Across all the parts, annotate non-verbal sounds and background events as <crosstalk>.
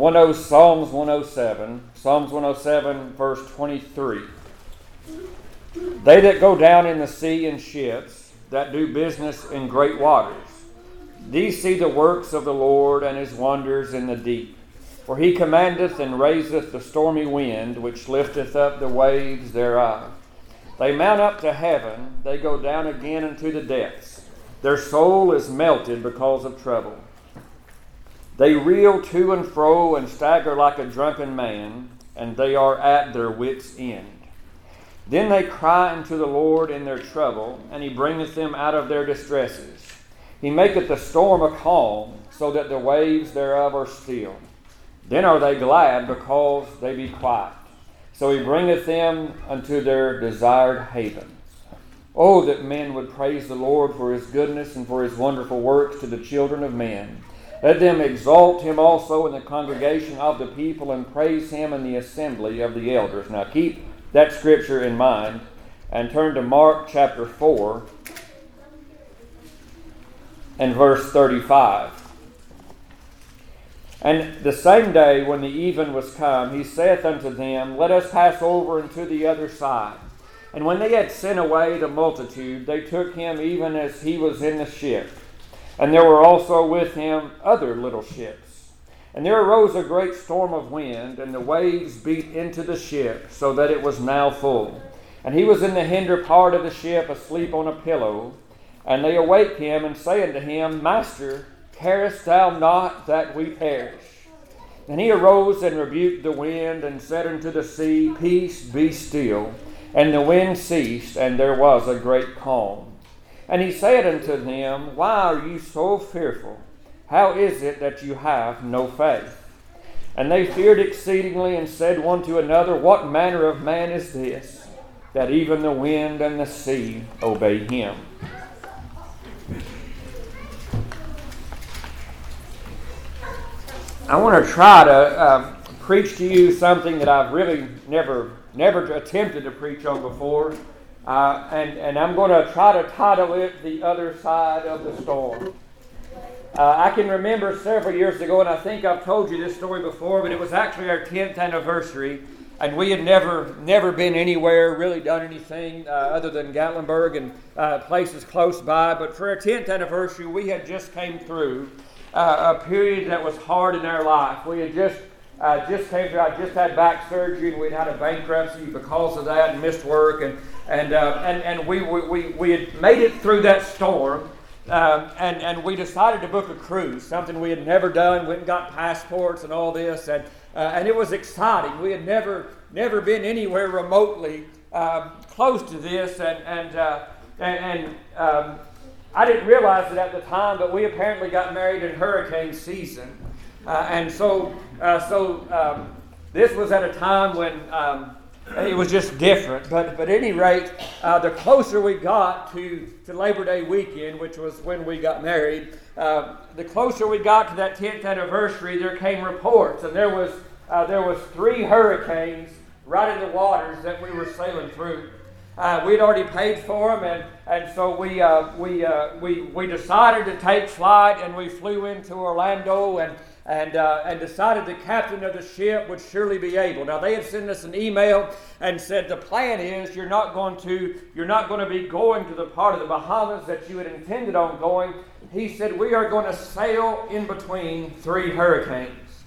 10 Psalms 107, Psalms 107, verse 23. They that go down in the sea in ships, that do business in great waters, these see the works of the Lord and his wonders in the deep. For he commandeth and raiseth the stormy wind, which lifteth up the waves thereof. They mount up to heaven, they go down again into the depths. Their soul is melted because of trouble. They reel to and fro and stagger like a drunken man, and they are at their wits' end. Then they cry unto the Lord in their trouble, and he bringeth them out of their distresses. He maketh the storm a calm, so that the waves thereof are still. Then are they glad because they be quiet. So he bringeth them unto their desired havens. Oh, that men would praise the Lord for his goodness and for his wonderful works to the children of men. Let them exalt him also in the congregation of the people and praise him in the assembly of the elders. Now keep that scripture in mind and turn to Mark chapter 4 and verse 35. And the same day, when the even was come, he saith unto them, Let us pass over into the other side. And when they had sent away the multitude, they took him even as he was in the ship. And there were also with him other little ships. And there arose a great storm of wind, and the waves beat into the ship, so that it was now full. And he was in the hinder part of the ship, asleep on a pillow. And they awake him, and say unto him, Master, carest thou not that we perish? And he arose and rebuked the wind, and said unto the sea, Peace, be still. And the wind ceased, and there was a great calm. And he said unto them, Why are you so fearful? How is it that you have no faith? And they feared exceedingly and said one to another, What manner of man is this, that even the wind and the sea obey him? I want to try to uh, preach to you something that I've really never, never attempted to preach on before. Uh, and, and I'm going to try to title it The Other Side of the Storm. Uh, I can remember several years ago, and I think I've told you this story before, but it was actually our 10th anniversary, and we had never never been anywhere, really done anything uh, other than Gatlinburg and uh, places close by. But for our 10th anniversary, we had just came through uh, a period that was hard in our life. We had just uh, just came. I just had back surgery, and we'd had a bankruptcy because of that, and missed work, and and uh, and and we, we we had made it through that storm. Um, and, and we decided to book a cruise, something we had never done. Went and got passports and all this, and, uh, and it was exciting. We had never, never been anywhere remotely um, close to this, and, and, uh, and, and um, I didn't realize it at the time, but we apparently got married in hurricane season. Uh, and so, uh, so um, this was at a time when um, it was just different. But, but at any rate, uh, the closer we got to, to Labor Day weekend, which was when we got married, uh, the closer we got to that 10th anniversary, there came reports, and there was, uh, there was three hurricanes right in the waters that we were sailing through. Uh, we'd already paid for them, and, and so we, uh, we, uh, we, we decided to take flight, and we flew into Orlando, and and, uh, and decided the captain of the ship would surely be able. Now they had sent us an email and said the plan is you're not going to you're not going to be going to the part of the Bahamas that you had intended on going. He said we are going to sail in between three hurricanes.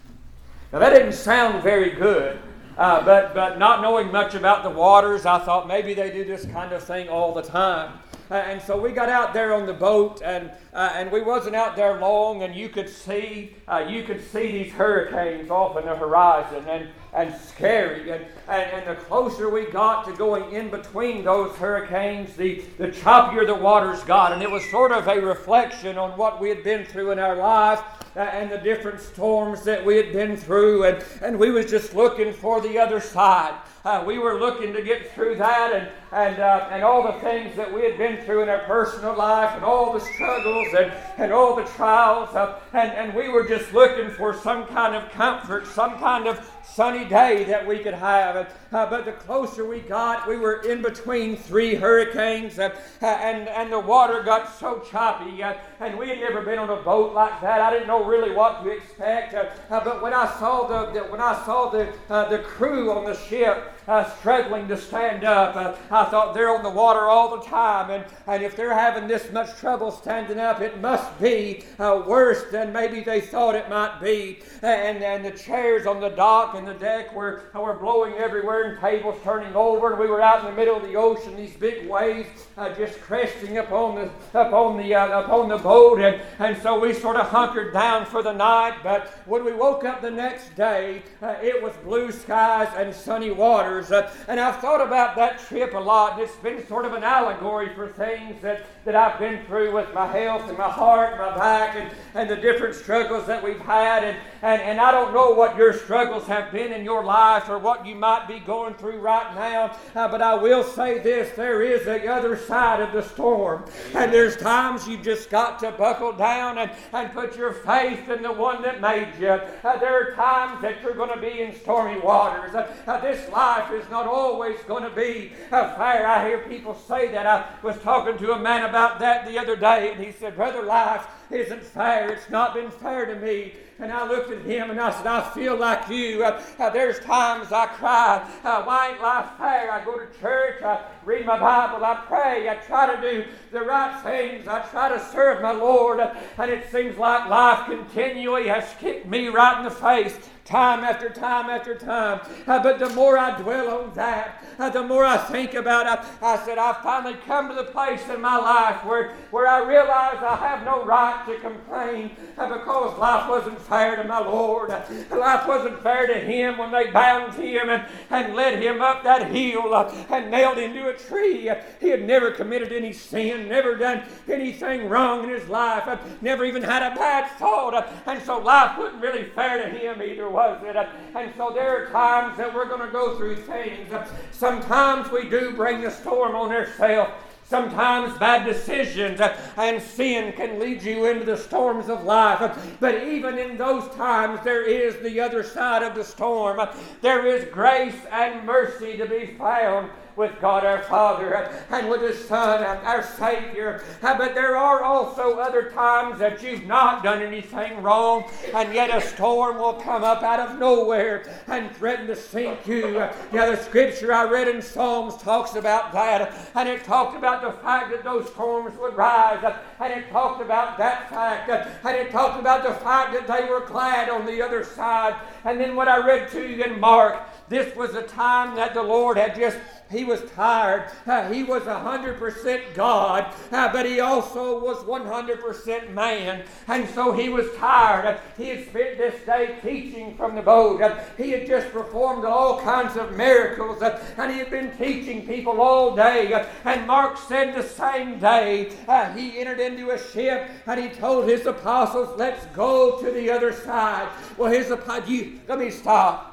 Now that didn't sound very good. Uh, but, but not knowing much about the waters, I thought maybe they do this kind of thing all the time. Uh, and so we got out there on the boat, and uh, and we wasn't out there long, and you could see uh, you could see these hurricanes off in the horizon, and and scary. And, and and the closer we got to going in between those hurricanes, the the choppier the waters got, and it was sort of a reflection on what we had been through in our life. And the different storms that we had been through, and, and we was just looking for the other side. Uh, we were looking to get through that and, and, uh, and all the things that we had been through in our personal life and all the struggles and, and all the trials. Uh, and, and we were just looking for some kind of comfort, some kind of sunny day that we could have. Uh, but the closer we got, we were in between three hurricanes, uh, and, and the water got so choppy. Uh, and we had never been on a boat like that. I didn't know really what to expect. Uh, uh, but when I saw the, the when I saw the the crew on the ship uh, struggling to stand up, uh, I thought they're on the water all the time, and, and if they're having this much trouble standing up, it must be uh, worse than maybe they thought it might be. And and the chairs on the dock and the deck were were blowing everywhere, and tables turning over, and we were out in the middle of the ocean. These big waves just cresting upon the upon the upon the boat, and and so we sort of hunkered down for the night. But when we woke up the next day, uh, it was blue skies and sunny waters. Uh, and I've thought about that trip a lot. and It's been sort of an allegory for things that, that I've been through with my health and my heart, and my back, and, and the different struggles that we've had. And, and, and I don't know what your struggles have been in your life or what you might be going through right now. Uh, but I will say this there is the other side of the storm. And there's times you just got to buckle down and, and put your faith in the one that made you. Uh, there are times that you're going to be in stormy waters. Uh, uh, this life is not always going to be fair. I hear people say that. I was talking to a man about that the other day, and he said, Brother, life isn't fair. It's not been fair to me. And I looked at him and I said, I feel like you. Uh, uh, there's times I cry, uh, why ain't life fair? I go to church, I read my Bible, I pray, I try to do the right things, I try to serve my Lord. And it seems like life continually has kicked me right in the face time after time after time. Uh, but the more I dwell on that, uh, the more I think about it, I said, I've finally come to the place in my life where, where I realize I have no right to complain uh, because life wasn't fair to my Lord. Uh, life wasn't fair to him when they bound him and, and led him up that hill uh, and nailed him to a tree. Uh, he had never committed any sin, never done anything wrong in his life, never even had a bad thought. and so life wasn't really fair to him either was it? And so there are times that we're going to go through things. Sometimes we do bring the storm on ourselves. Sometimes bad decisions and sin can lead you into the storms of life. But even in those times, there is the other side of the storm. There is grace and mercy to be found with God our Father and with His Son, our Savior. Uh, but there are also other times that you've not done anything wrong, and yet a storm will come up out of nowhere and threaten to sink you. Now, the scripture I read in Psalms talks about that, and it talked about the fact that those storms would rise, and it talked about that fact, and it talked about the fact that they were glad on the other side. And then what I read to you in Mark, this was a time that the Lord had just he was tired. Uh, he was 100% God, uh, but he also was 100% man. And so he was tired. Uh, he had spent this day teaching from the boat. Uh, he had just performed all kinds of miracles, uh, and he had been teaching people all day. Uh, and Mark said the same day he entered into a ship and he told his apostles, Let's go to the other side. Well, his apostles, let me stop.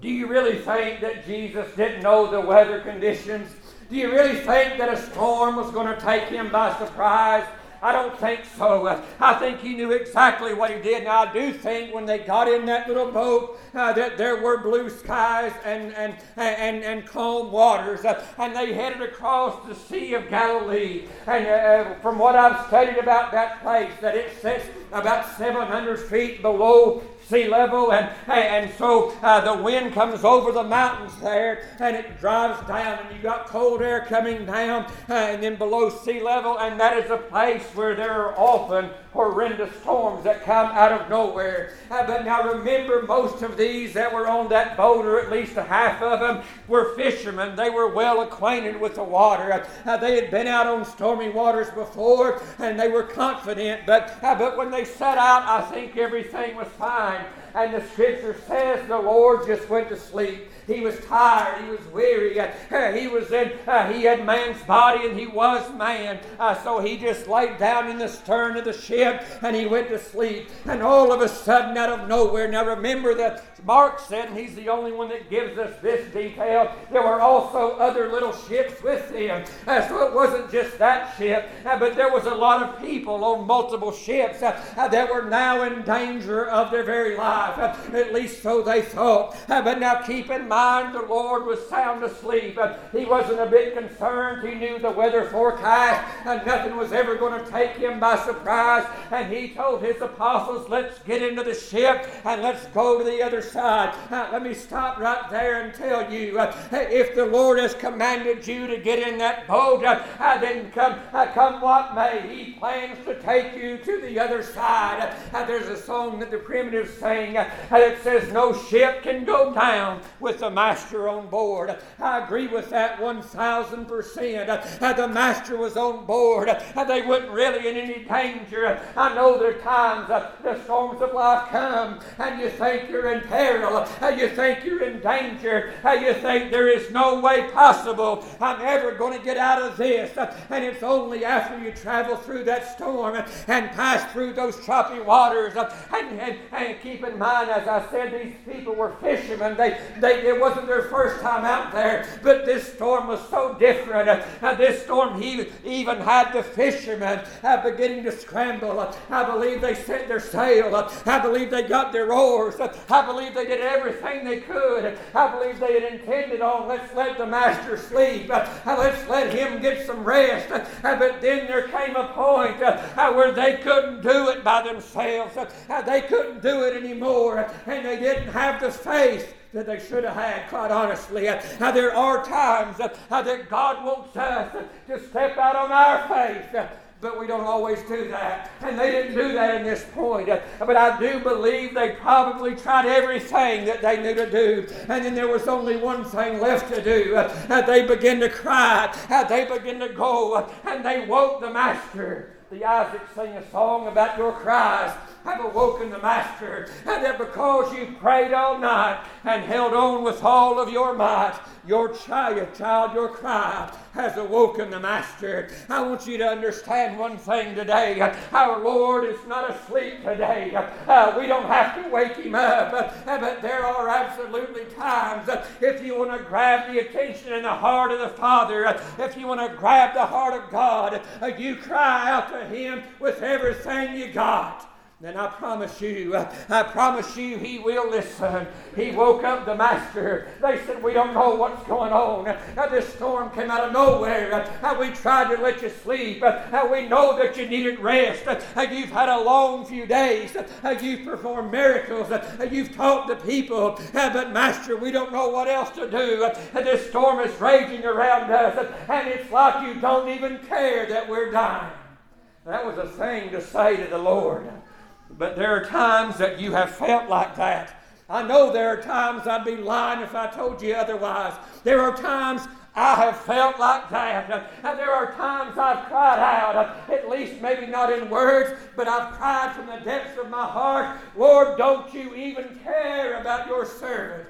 Do you really think that Jesus didn't know the weather conditions? Do you really think that a storm was going to take him by surprise? I don't think so. I think he knew exactly what he did. Now, I do think when they got in that little boat uh, that there were blue skies and, and, and, and calm waters, uh, and they headed across the Sea of Galilee. And uh, uh from what I've studied about that place, that it sits about 700 feet below sea level, and, and so uh, the wind comes over the mountains there, and it drives down, and you got cold air coming down, uh, and then below sea level, and that is a place where there are often horrendous storms that come out of nowhere. Uh, but now remember, most of these that were on that boat, or at least a half of them, were fishermen. They were well acquainted with the water. Uh, they had been out on stormy waters before, and they were confident. But, uh, but when they set out, I think everything was fine. And the scripture says the Lord just went to sleep. He was tired. He was weary. Uh, he was in. Uh, he had man's body, and he was man. Uh, so he just laid down in the stern of the ship, and he went to sleep. And all of a sudden, out of nowhere, now remember that Mark said, and he's the only one that gives us this detail. There were also other little ships with him, so it wasn't just that ship, but there was a lot of people on multiple ships that were now in danger of their very alive. At least so they thought. But now keep in mind the Lord was sound asleep. He wasn't a bit concerned. He knew the weather forecast and nothing was ever going to take him by surprise. And he told his apostles, let's get into the ship and let's go to the other side. Uh, let me stop right there and tell you uh, if the Lord has commanded you to get in that boat, uh, then come, come what may, He plans to take you to the other side. there's a song that the primitives sang that says, No ship can go down with the master on board. I agree with that 1000%. the master was on board. Uh, they weren't really in any danger. I know there are times uh, the storms of life come and you think you're in peril, uh, you think you're in danger, you think there is no way possible I'm ever going to get out of this. And it's only after you travel through that storm and pass through those choppy waters. And, and, and keep in mind, as I said, these people were fishermen. They, they, it wasn't their first time out there, but this storm was so different. Uh, this storm he even had the fishermen uh, beginning to scramble. Uh, I believe they set their sail. Uh, I believe they got their oars. Uh, I believe they did everything they could. I believe they had intended on let's let the master sleep. Let's let him get some rest. But then there came a point where they couldn't do it by themselves. They couldn't do it anymore. And they didn't have the faith that they should have had, quite honestly. Now, there are times uh, that God wants us to step out on our faith. Uh, but we don't always do that. And they didn't do that in this point. But I do believe they probably tried everything that they knew to do. And then there was only one thing left to do. And they began to cry. And they began to go. And they woke the master. The Isaacs sing a song about your cries have awoken the Master, and that because you prayed all night and held on with all of your might, your child, child, your cry has awoken the Master. I want you to understand one thing today. Our Lord is not asleep today. Uh, we don't have to wake him up, uh, but there are absolutely times uh, if you want to grab the attention and the heart of the Father, uh, if you want to grab the heart of God, you cry out to him with everything you got. Then I promise you, I promise you, he will listen. He woke up the master. They said, We don't know what's going on. This storm came out of nowhere. We tried to let you sleep. We know that you needed rest. You've had a long few days. You've performed miracles. You've taught the people. Ah, but, Master, we don't know what else to do. Ah, this storm is raging around us, and it's like you don't even care that we're dying. That was a thing to say to the Lord. But there are times that you have felt like that. I know there are times I'd be lying if I told you otherwise. There are times I have felt like that. And there are times I've cried out, at least maybe not in words, but I've cried from the depths of my heart, Lord, don't you even care about your servant?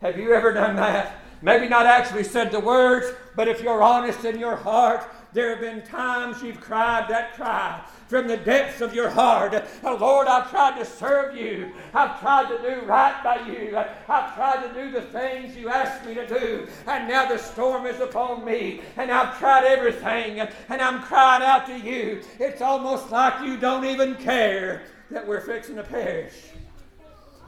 Have you ever done that? Maybe not actually said the words, but if you're honest in your heart, there have been times you've cried that cry from the depths of your heart. Oh, Lord, I've tried to serve you. I've tried to do right by you. I've tried to do the things you asked me to do. And now the storm is upon me. And I've tried everything. And I'm crying out to you. It's almost like you don't even care that we're fixing to perish.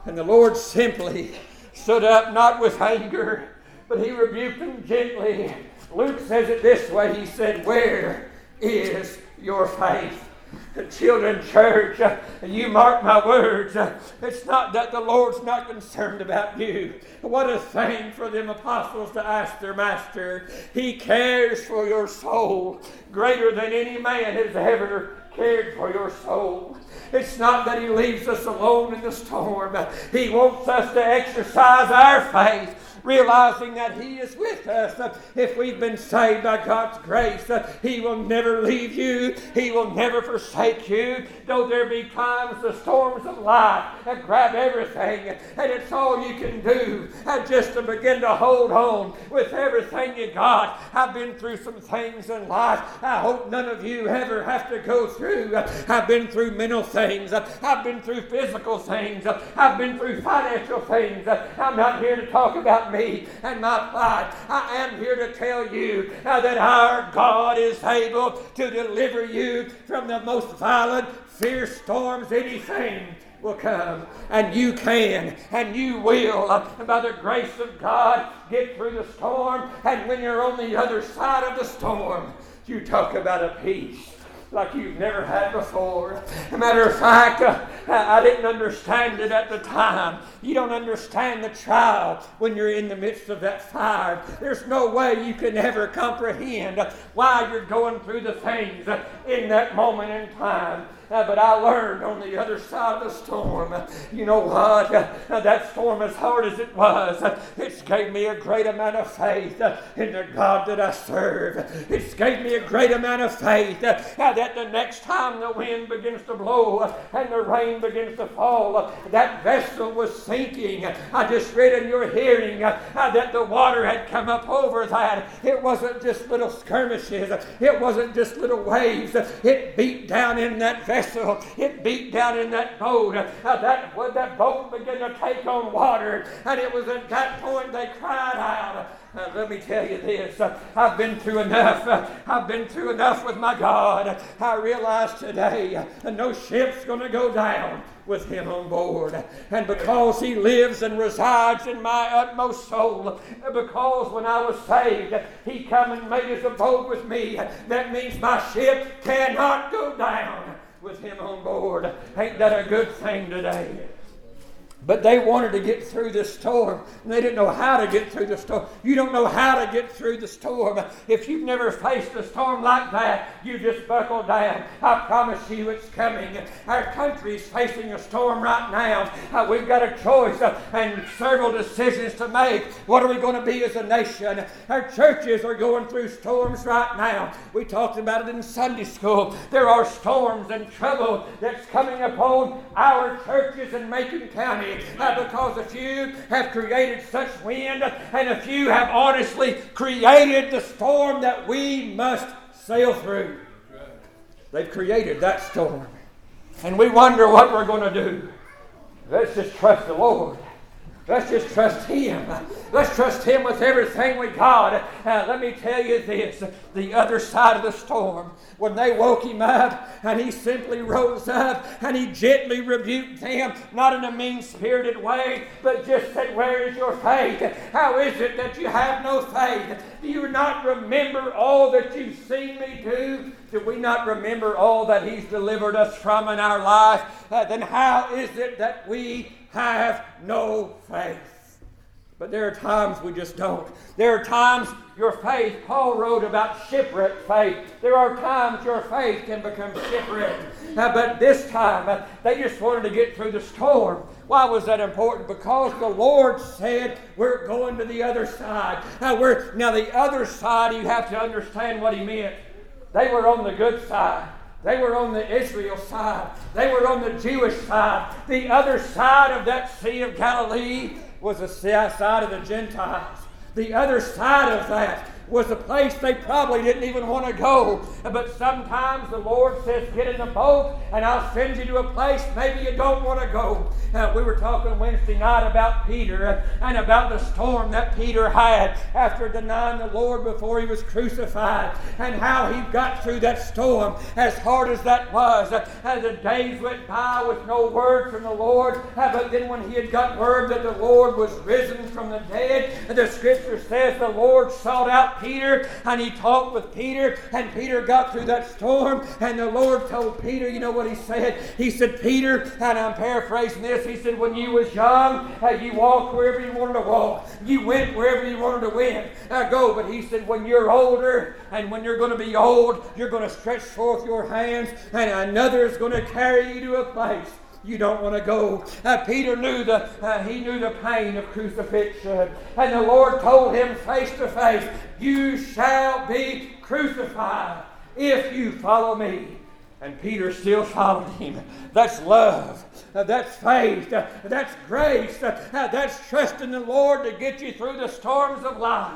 And the Lord simply stood up, not with anger, but he rebuked them gently. Luke says it this way He said, Where is your faith? The children, church, you mark my words. It's not that the Lord's not concerned about you. What a thing for them apostles to ask their master. He cares for your soul greater than any man has ever cared for your soul. It's not that He leaves us alone in the storm. He wants us to exercise our faith realizing that He is with us. If we've been saved by God's grace, He will never leave you, He will never forsake you. Though there be times the storms of life that grab everything, and it's all you can do uh, just to begin to hold on with everything you got. I've been through some things in life I hope none of you ever have to go through. I've been through mental things, I've been through physical things, I've been through financial things. I'm not here to talk about me and my plight. I am here to tell you uh, that our God is able to deliver you from the most violent, fierce storms anything will come, and you can, and you will, by the grace of God, get through the storm. And when you're on the other side of the storm, you talk about a peace like you've never had before. matter of fact, uh, I didn't understand it at the time. You don't understand the trial when you're in the midst of that fire. There's no way you can ever comprehend why you're going through the things in that moment in time. Uh, but I learned on the other side of the storm, you know what? Uh, that storm, as hard as it was, uh, it gave me a great amount of faith uh, in the God that I serve. It gave me a great amount of faith uh, that the next time the wind begins to blow uh, and the rain begins to fall, that vessel was sinking. I just read in your hearing that the water had come up over that. It wasn't just little skirmishes, it wasn't just little waves. It beat down in that vessel vessel, it beat down in that boat. Uh, that, when that boat began to take on water, and it was at that point they cried out. Uh, let me tell you this. Uh, I've been through enough. Uh, I've been through enough with my God. I realize today uh, no ship's going to go down with him on board. And because he lives and resides in my utmost soul, because when I was saved, he come and made his abode with me, that means my ship cannot go down with him on board. Ain't that a good thing today? But they wanted to get through the storm, and they didn't know how to get through the storm. You don't know how to get through the storm. If you've never faced a storm like that, you just buckle down. I promise you it's coming. Our country's facing a storm right now. Uh, we've got a choice uh, and several decisions to make. What are we going to be as a nation? Our churches are going through storms right now. We talked about it in Sunday school. There are storms and trouble that's coming upon our churches in Macon County uh, because a few have created such wind and a few have honestly created the storm that we must sail through. They've created that storm. And we wonder what we're going to do. Let's just trust the Lord. Let's just trust Him. Let's trust Him with everything we got. Uh, let me tell you this the other side of the storm, when they woke him up and he simply rose up and he gently rebuked them, not in a mean spirited way, but just said, Where is your faith? How is it that you have no faith? Do you not remember all that you've seen me do? Do we not remember all that He's delivered us from in our life? Uh, then how is it that we have no faith. But there are times we just don't. There are times your faith, Paul wrote about shipwreck faith. There are times your faith can become shipwrecked. Uh, but this time, uh, they just wanted to get through the storm. Why was that important? Because the Lord said, We're going to the other side. Now, we're, now the other side, you have to understand what he meant. They were on the good side. They were on the Israel side. They were on the Jewish side. The other side of that Sea of Galilee was the side of the Gentiles. The other side of that was a place they probably didn't even want to go. But sometimes the Lord says, Get in the boat and I'll send you to a place maybe you don't want to go. Uh, we were talking Wednesday night about Peter and about the storm that Peter had after denying the Lord before he was crucified and how he got through that storm as hard as that was. Uh, as the days went by with no word from the Lord, uh, but then when he had got word that the Lord was risen from the dead, the scripture says the Lord sought out Peter and he talked with Peter, and Peter got through that storm. And the Lord told Peter, you know what he said? He said, Peter, and I'm paraphrasing this, he said, when you was young, uh, you walked wherever you wanted to walk. You went wherever you wanted to win, uh, go. But he said, when you're older and when you're going to be old, you're going to stretch forth your hands, and another is going to carry you to a place you don't want to go. Uh, Peter knew the uh, he knew the pain of crucifixion, and the Lord told him face to face, "You shall be crucified if you follow me." And Peter still followed him. That's love. Uh, that's faith. Uh, that's grace. Uh, that's trusting the Lord to get you through the storms of life.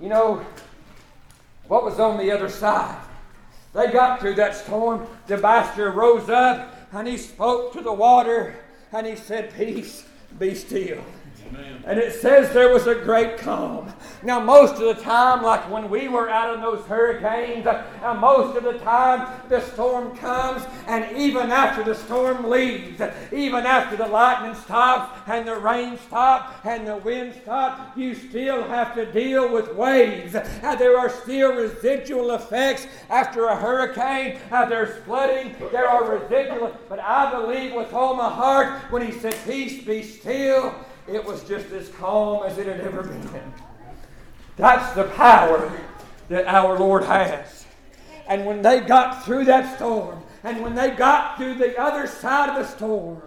You know, what was on the other side? They got through that storm. The master rose up and he spoke to the water and he said, Peace, be still. And it says there was a great calm. Now, most of the time, like when we were out in those hurricanes, uh, most of the time the storm comes, and even after the storm leaves, even after the lightning stops and the rain stops and the wind stops, you still have to deal with waves. Uh, there are still residual effects after a hurricane. Uh, there's flooding. There are residual. But I believe with all my heart when he said, Peace be still, it was just as calm as it had ever been. That's the power that our Lord has. And when they got through that storm, and when they got through the other side of the storm,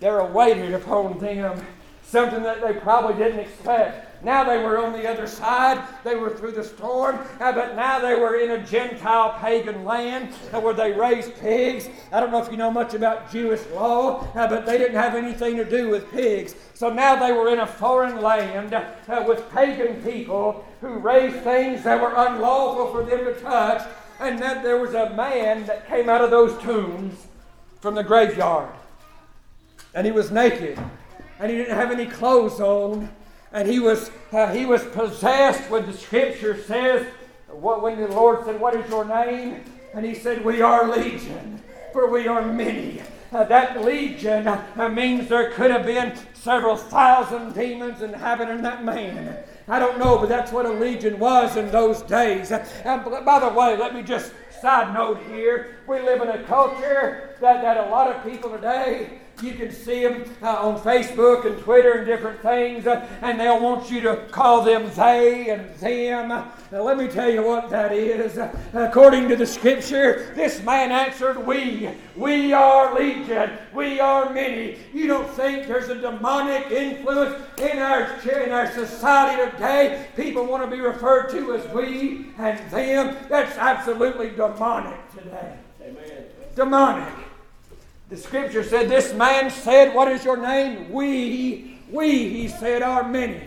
there awaited upon them something that they probably didn't expect. Now they were on the other side. They were through the storm, uh, but now they were in a Gentile pagan land uh, where they raised pigs. I don't know if you know much about Jewish law, uh, but they didn't have anything to do with pigs. So now they were in a foreign land with pagan people who raised things that were unlawful for them to touch. And then there was a man that came out of those tombs from the graveyard. And he was naked. And he didn't have any clothes on and he was, uh, he was possessed when the scripture says, what, when the Lord said, What is your name? And he said, We are legion, for we are many. Uh, that legion uh, means there could have been several thousand demons inhabiting that man. I don't know, but that's what a legion was in those days. Uh, by the way, let me just side note here. We live in a culture that, that a lot of people today you can see them uh, on Facebook and Twitter and different things, uh, and they'll want you to call them they and them. Now, let me tell you what that is. According to the scripture, this man answered, We. We are legion. We are many. You don't think there's a demonic influence in our, in our society today? People want to be referred to as we and them. That's absolutely demonic today. Amen. Demonic. The scripture said, This man said, What is your name? We, we, he said, are many.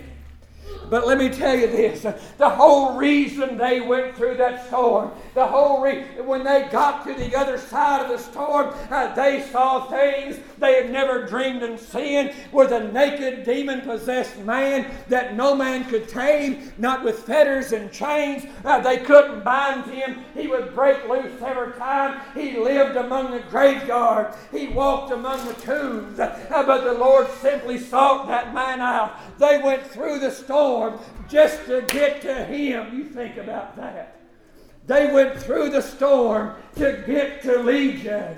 But let me tell you this the whole reason they went through that storm, the whole reason, when they got to the other side of the storm, uh, they saw things they had never dreamed and seen with a naked, demon possessed man that no man could tame, not with fetters and chains. Uh, they couldn't bind him. He would break loose every time. He lived among the graveyard, he walked among the tombs. Uh, but the Lord simply sought that man out. They went through the storm just to get to him. You think about that. They went through the storm to get to Legion.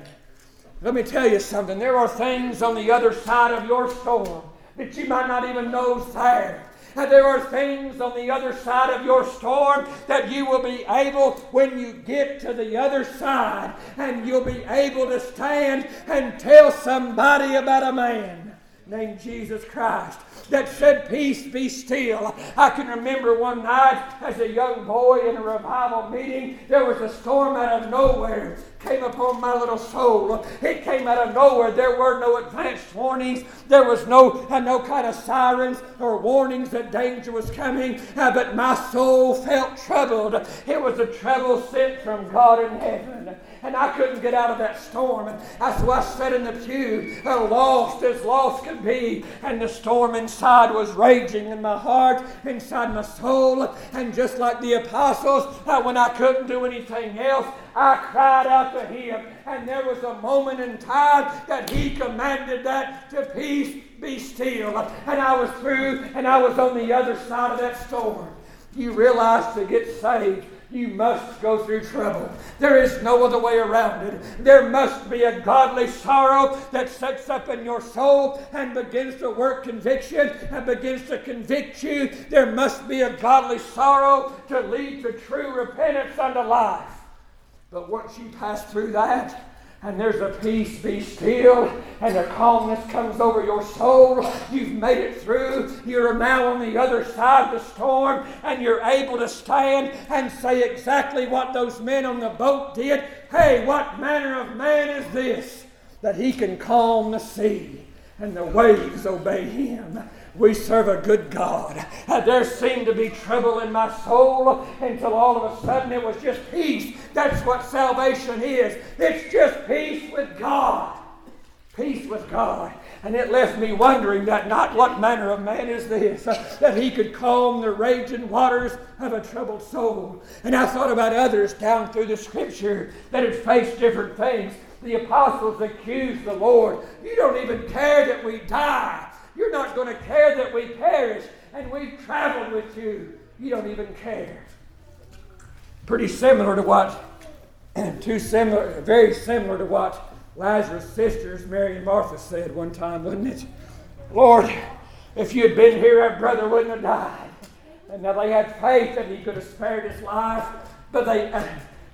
Let me tell you something. There are things on the other side of your storm that you might not even know there. And there are things on the other side of your storm that you will be able, when you get to the other side, and you'll be able to stand and tell somebody about a man named Jesus Christ that said, Peace be still. I can remember one night as a young boy in a revival meeting, there was a storm out of nowhere came upon my little soul. It came out of nowhere. There were no advanced warnings. There was no, uh, no kind of sirens or warnings that danger was coming. Uh, but my soul felt troubled. It was a trouble sent from God in heaven and I couldn't get out of that storm. And so I sat in the pew, lost as lost could be, and the storm inside was raging in my heart, inside my soul. And just like the apostles, when I couldn't do anything else, I cried out to him. And there was a moment in time that he commanded that to peace be still. And I was through, and I was on the other side of that storm. You realize to get saved, you must go through trouble. There is no other way around it. There must be a godly sorrow that sets up in your soul and begins to work conviction and begins to convict you. There must be a godly sorrow to lead to true repentance unto life. But once you pass through that, and there's a peace, be still, and a calmness comes over your soul. You've made it through. You're now on the other side of the storm, and you're able to stand and say exactly what those men on the boat did. Hey, what manner of man is this that he can calm the sea and the waves obey him? We serve a good God. There seemed to be trouble in my soul until all of a sudden it was just peace. That's what salvation is. It's just peace with God. Peace with God. And it left me wondering that not what manner of man is this, uh, that he could calm the raging waters of a troubled soul. And I thought about others down through the scripture that had faced different things. The apostles accused the Lord. You don't even care that we die. You're not going to care that we perish. And we've traveled with you. You don't even care. Pretty similar to what, <clears throat> too similar, very similar to what Lazarus' sisters, Mary and Martha, said one time, wasn't it? Lord, if you had been here, our brother wouldn't have died. And now they had faith that he could have spared his life, but they uh,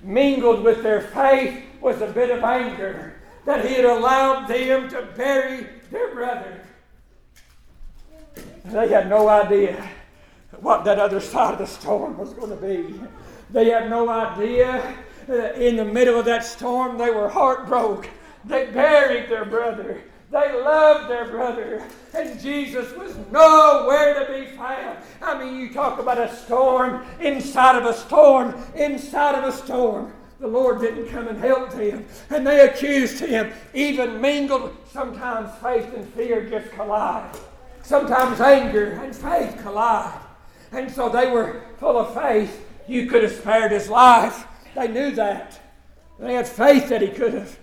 mingled with their faith was a bit of anger that he had allowed them to bury their brother. They had no idea what that other side of the storm was going to be. They had no idea. Uh, in the middle of that storm, they were heartbroken they buried their brother. They loved their brother. And Jesus was nowhere to be found. I mean, you talk about a storm inside of a storm, inside of a storm. The Lord didn't come and help them. And they accused him, even mingled. Sometimes faith and fear just collide. Sometimes anger and faith collide. And so they were full of faith. You could have spared his life. They knew that. They had faith that he could have.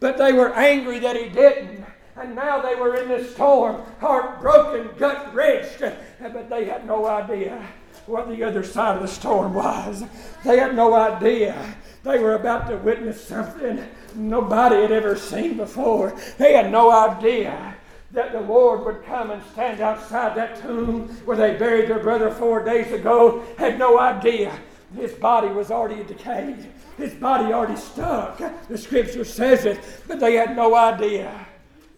But they were angry that he didn't. And now they were in this storm, heartbroken, gut wrenched. But they had no idea what the other side of the storm was. They had no idea. They were about to witness something nobody had ever seen before. They had no idea that the Lord would come and stand outside that tomb where they buried their brother four days ago. Had no idea. His body was already decayed. His body already stuck. The scripture says it, but they had no idea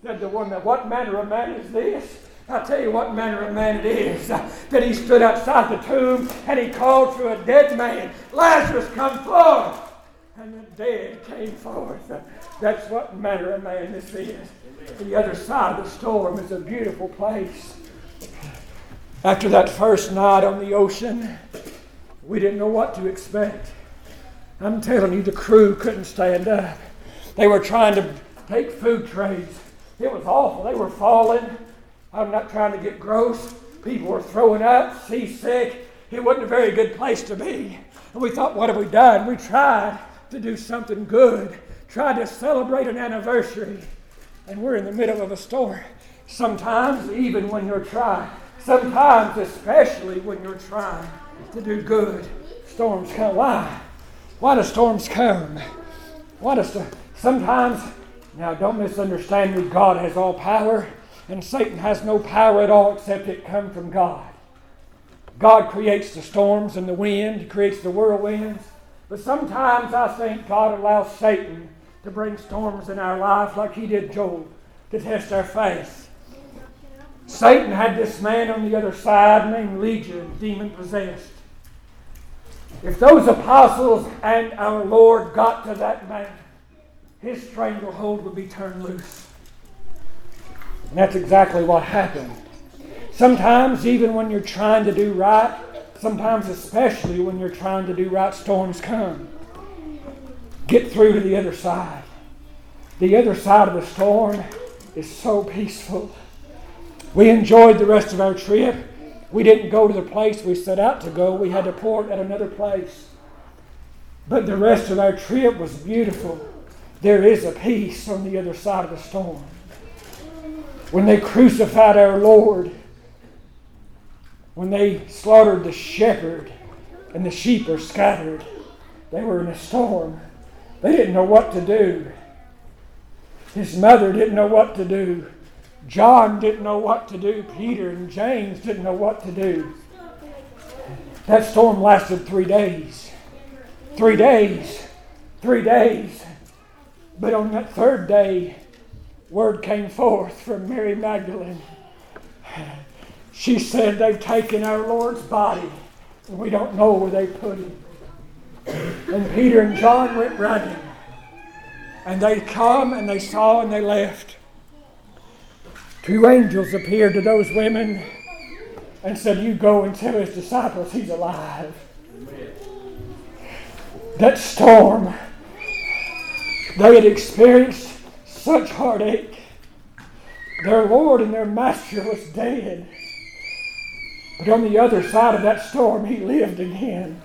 that the that what manner of man is this? I'll tell you what manner of man it is. That he stood outside the tomb and he called to a dead man, Lazarus, come forth. And the dead came forth. That's what manner of man this is. The other side of the storm is a beautiful place. After that first night on the ocean, we didn't know what to expect. I'm telling you, the crew couldn't stand up. They were trying to take food trays. It was awful. They were falling. I'm not trying to get gross. People were throwing up, seasick. It wasn't a very good place to be. And we thought, what have we done? We tried to do something good, tried to celebrate an anniversary. And we're in the middle of a storm. Sometimes, even when you're trying, sometimes, especially when you're trying to do good, storms come. Why? Why do storms come? Why does st- sometimes now don't misunderstand me, God has all power, and Satan has no power at all except it come from God. God creates the storms and the wind, creates the whirlwinds. But sometimes I think God allows Satan to bring storms in our life like he did Job to test our faith. Satan had this man on the other side named Legion, demon possessed. If those apostles and our Lord got to that man, his stranglehold would be turned loose. And that's exactly what happened. Sometimes, even when you're trying to do right, sometimes, especially when you're trying to do right, storms come. Get through to the other side. The other side of the storm is so peaceful. We enjoyed the rest of our trip. We didn't go to the place we set out to go, we had to port at another place. But the rest of our trip was beautiful. There is a peace on the other side of the storm. When they crucified our Lord, when they slaughtered the shepherd and the sheep are scattered, they were in a storm. They didn't know what to do. His mother didn't know what to do. John didn't know what to do. Peter and James didn't know what to do. That storm lasted three days. Three days. Three days. But on that third day, word came forth from Mary Magdalene. She said, They've taken our Lord's body, and we don't know where they put him. And Peter and John went running. And they come and they saw and they left. Two angels appeared to those women and said, You go and tell his disciples he's alive. That storm, they had experienced such heartache. Their Lord and their Master was dead. But on the other side of that storm, he lived again.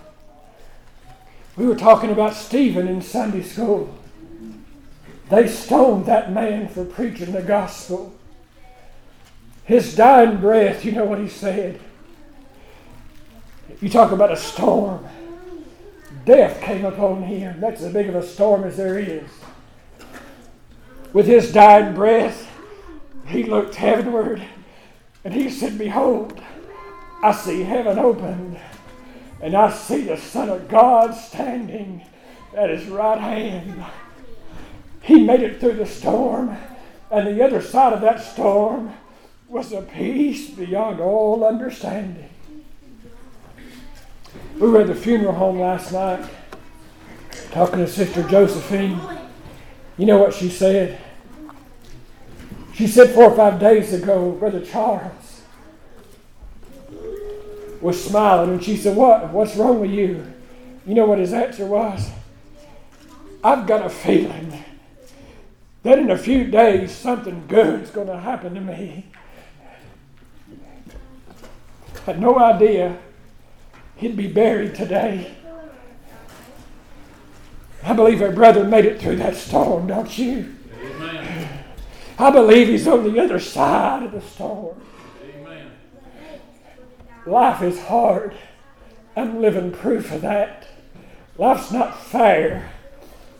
We were talking about Stephen in Sunday school. They stoned that man for preaching the gospel. His dying breath, you know what he said? If you talk about a storm. Death came upon him. That's as big of a storm as there is. With his dying breath, he looked heavenward and he said, Behold, I see heaven opened, and I see the Son of God standing at his right hand. He made it through the storm, and the other side of that storm was a peace beyond all understanding. We were at the funeral home last night talking to Sister Josephine. You know what she said? She said four or five days ago, Brother Charles was smiling, and she said, What? What's wrong with you? You know what his answer was? I've got a feeling that in a few days something good's going to happen to me. Had no idea he'd be buried today. I believe our brother made it through that storm, don't you? Amen. I believe he's on the other side of the storm. Life is hard. I'm living proof of that. Life's not fair.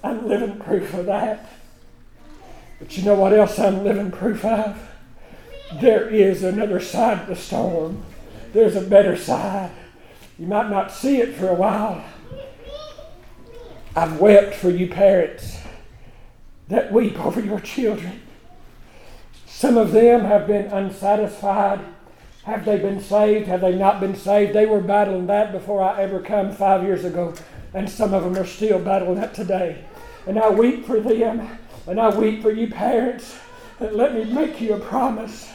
I'm living proof of that. But you know what else I'm living proof of? There is another side of the storm. There's a better side. You might not see it for a while. I've wept for you parents that weep over your children. Some of them have been unsatisfied. Have they been saved? Have they not been saved? They were battling that before I ever come five years ago, and some of them are still battling that today. And I weep for them, and I weep for you parents. And let me make you a promise.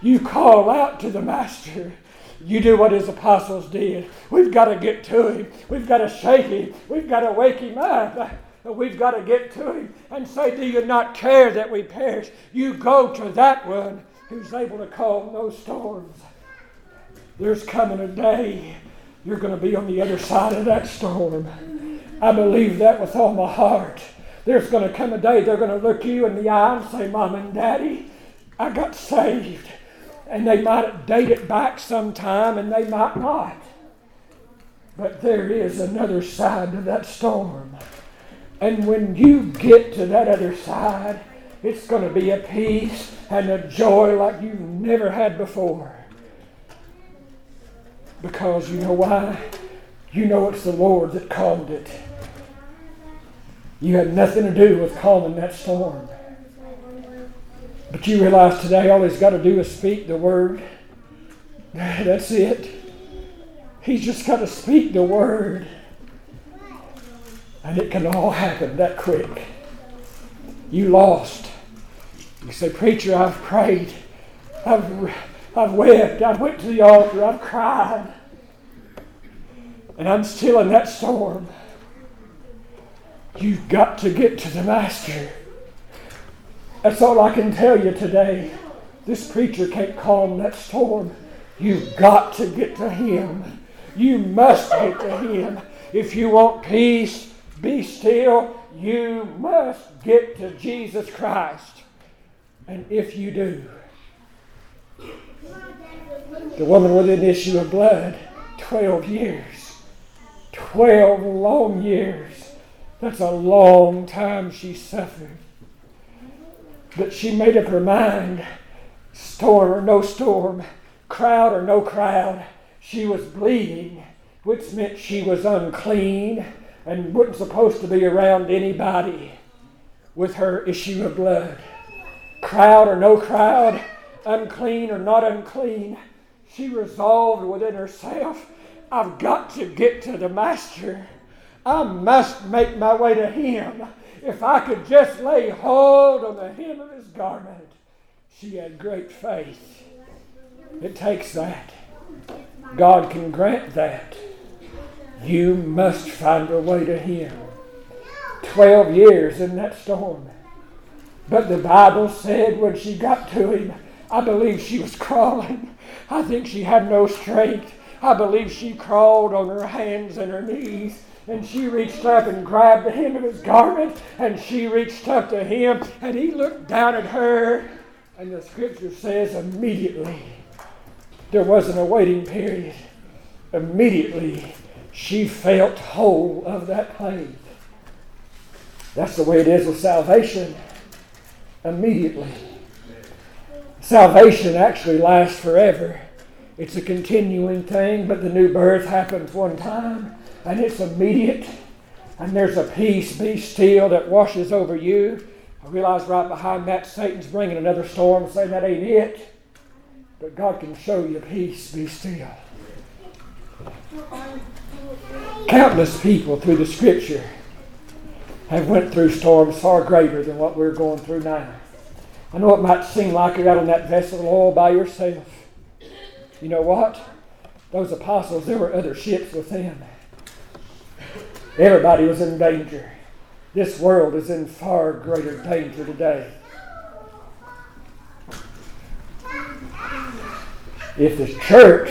You call out to the Master. You do what his apostles did. We've got to get to him. We've got to shake him. We've got to wake him up. We've got to get to him and say, Do you not care that we perish? You go to that one who's able to calm those storms. There's coming a day you're going to be on the other side of that storm. I believe that with all my heart. There's going to come a day they're going to look you in the eye and say, Mom and Daddy, I got saved. And they might date it back sometime and they might not. But there is another side to that storm. And when you get to that other side, it's going to be a peace and a joy like you've never had before. Because you know why? You know it's the Lord that calmed it. You had nothing to do with calming that storm. But you realize today all he's got to do is speak the word. <laughs> That's it. He's just got to speak the word. And it can all happen that quick. You lost. You say, Preacher, I've prayed. I've, I've wept. I've went to the altar. I've cried. And I'm still in that storm. You've got to get to the Master. That's all I can tell you today. This preacher can't calm that storm. You've got to get to Him. You must get to Him. If you want peace, be still. You must get to Jesus Christ. And if you do, the woman with an issue of blood, 12 years. 12 long years. That's a long time she suffered. But she made up her mind storm or no storm, crowd or no crowd. She was bleeding, which meant she was unclean and wasn't supposed to be around anybody with her issue of blood. Crowd or no crowd, unclean or not unclean, she resolved within herself I've got to get to the Master. I must make my way to Him. If I could just lay hold on the hem of His garment. She had great faith. It takes that. God can grant that. You must find a way to Him. Twelve years in that storm. But the Bible said when she got to him, I believe she was crawling. I think she had no strength. I believe she crawled on her hands and her knees. And she reached up and grabbed the hem of his garment, and she reached up to him, and he looked down at her. And the scripture says, immediately, there wasn't a waiting period. Immediately, she felt whole of that pain. That's the way it is with salvation. Immediately. Salvation actually lasts forever. It's a continuing thing, but the new birth happens one time and it's immediate. And there's a peace, be still, that washes over you. I realize right behind that Satan's bringing another storm saying that ain't it. But God can show you peace, be still. Countless people through the scripture have went through storms far greater than what we're going through now. I know it might seem like you're out on that vessel of oil by yourself. You know what? Those apostles, there were other ships with them. Everybody was in danger. This world is in far greater danger today. If the church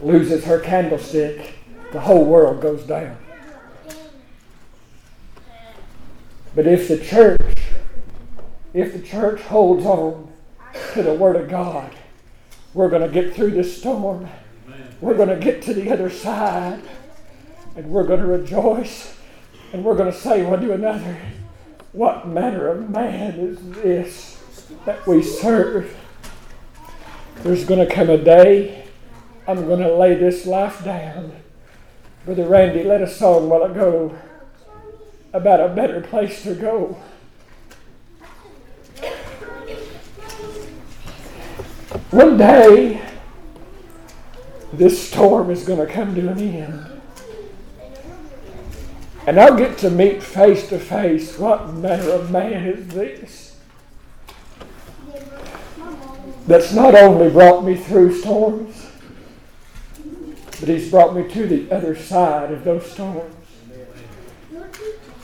loses her candlestick, the whole world goes down. But if the church, if the church holds on to the Word of God, we're going to get through this storm. We're going to get to the other side. And we're going to rejoice. And we're going to say one to another, What manner of man is this that we serve? There's going to come a day I'm going to lay this life down. Brother Randy led a song while ago about a better place to go. One day, this storm is going to come to an end. And I'll get to meet face to face what manner of man is this that's not only brought me through storms, but he's brought me to the other side of those storms.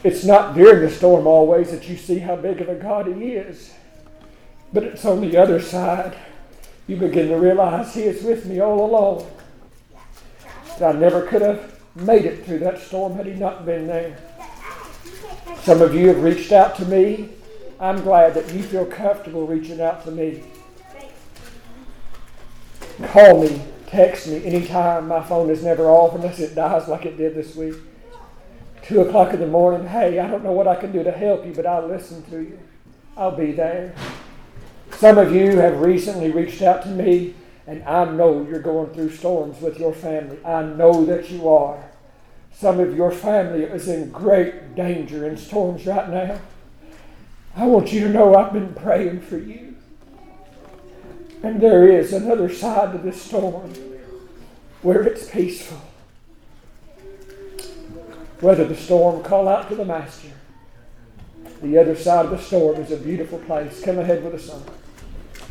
It's not during the storm always that you see how big of a God he is, but it's on the other side you begin to realize he is with me all along. That I never could have made it through that storm had he not been there. Some of you have reached out to me. I'm glad that you feel comfortable reaching out to me. Call me, text me anytime. My phone is never off unless it dies like it did this week. Two o'clock in the morning. Hey, I don't know what I can do to help you, but I'll listen to you. I'll be there. Some of you have recently reached out to me and I know you're going through storms with your family. I know that you are. Some of your family is in great danger in storms right now. I want you to know I've been praying for you. And there is another side to this storm where it's peaceful. Weather the storm call out to the master. The other side of the storm is a beautiful place. Come ahead with a song.